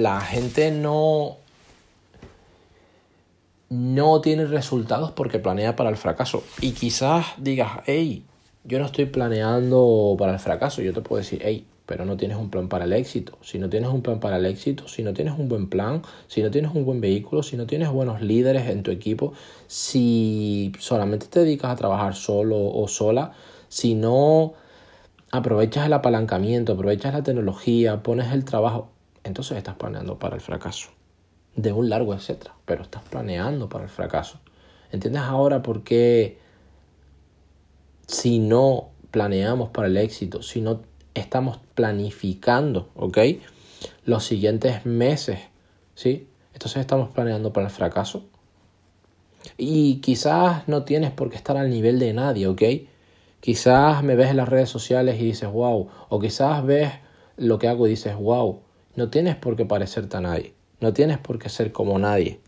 la gente no no tiene resultados porque planea para el fracaso. Y quizás digas, hey, yo no estoy planeando para el fracaso. Yo te puedo decir, hey, pero no tienes un plan para el éxito. Si no tienes un plan para el éxito, si no tienes un buen plan, si no tienes un buen vehículo, si no tienes buenos líderes en tu equipo, si solamente te dedicas a trabajar solo o sola, si no aprovechas el apalancamiento, aprovechas la tecnología, pones el trabajo, entonces estás planeando para el fracaso de un largo etcétera, pero estás planeando para el fracaso. ¿Entiendes ahora por qué si no planeamos para el éxito, si no estamos planificando, ¿ok? Los siguientes meses, ¿sí? Entonces estamos planeando para el fracaso. Y quizás no tienes por qué estar al nivel de nadie, ¿ok? Quizás me ves en las redes sociales y dices, wow, o quizás ves lo que hago y dices, wow, no tienes por qué parecerte a nadie. No tienes por qué ser como nadie.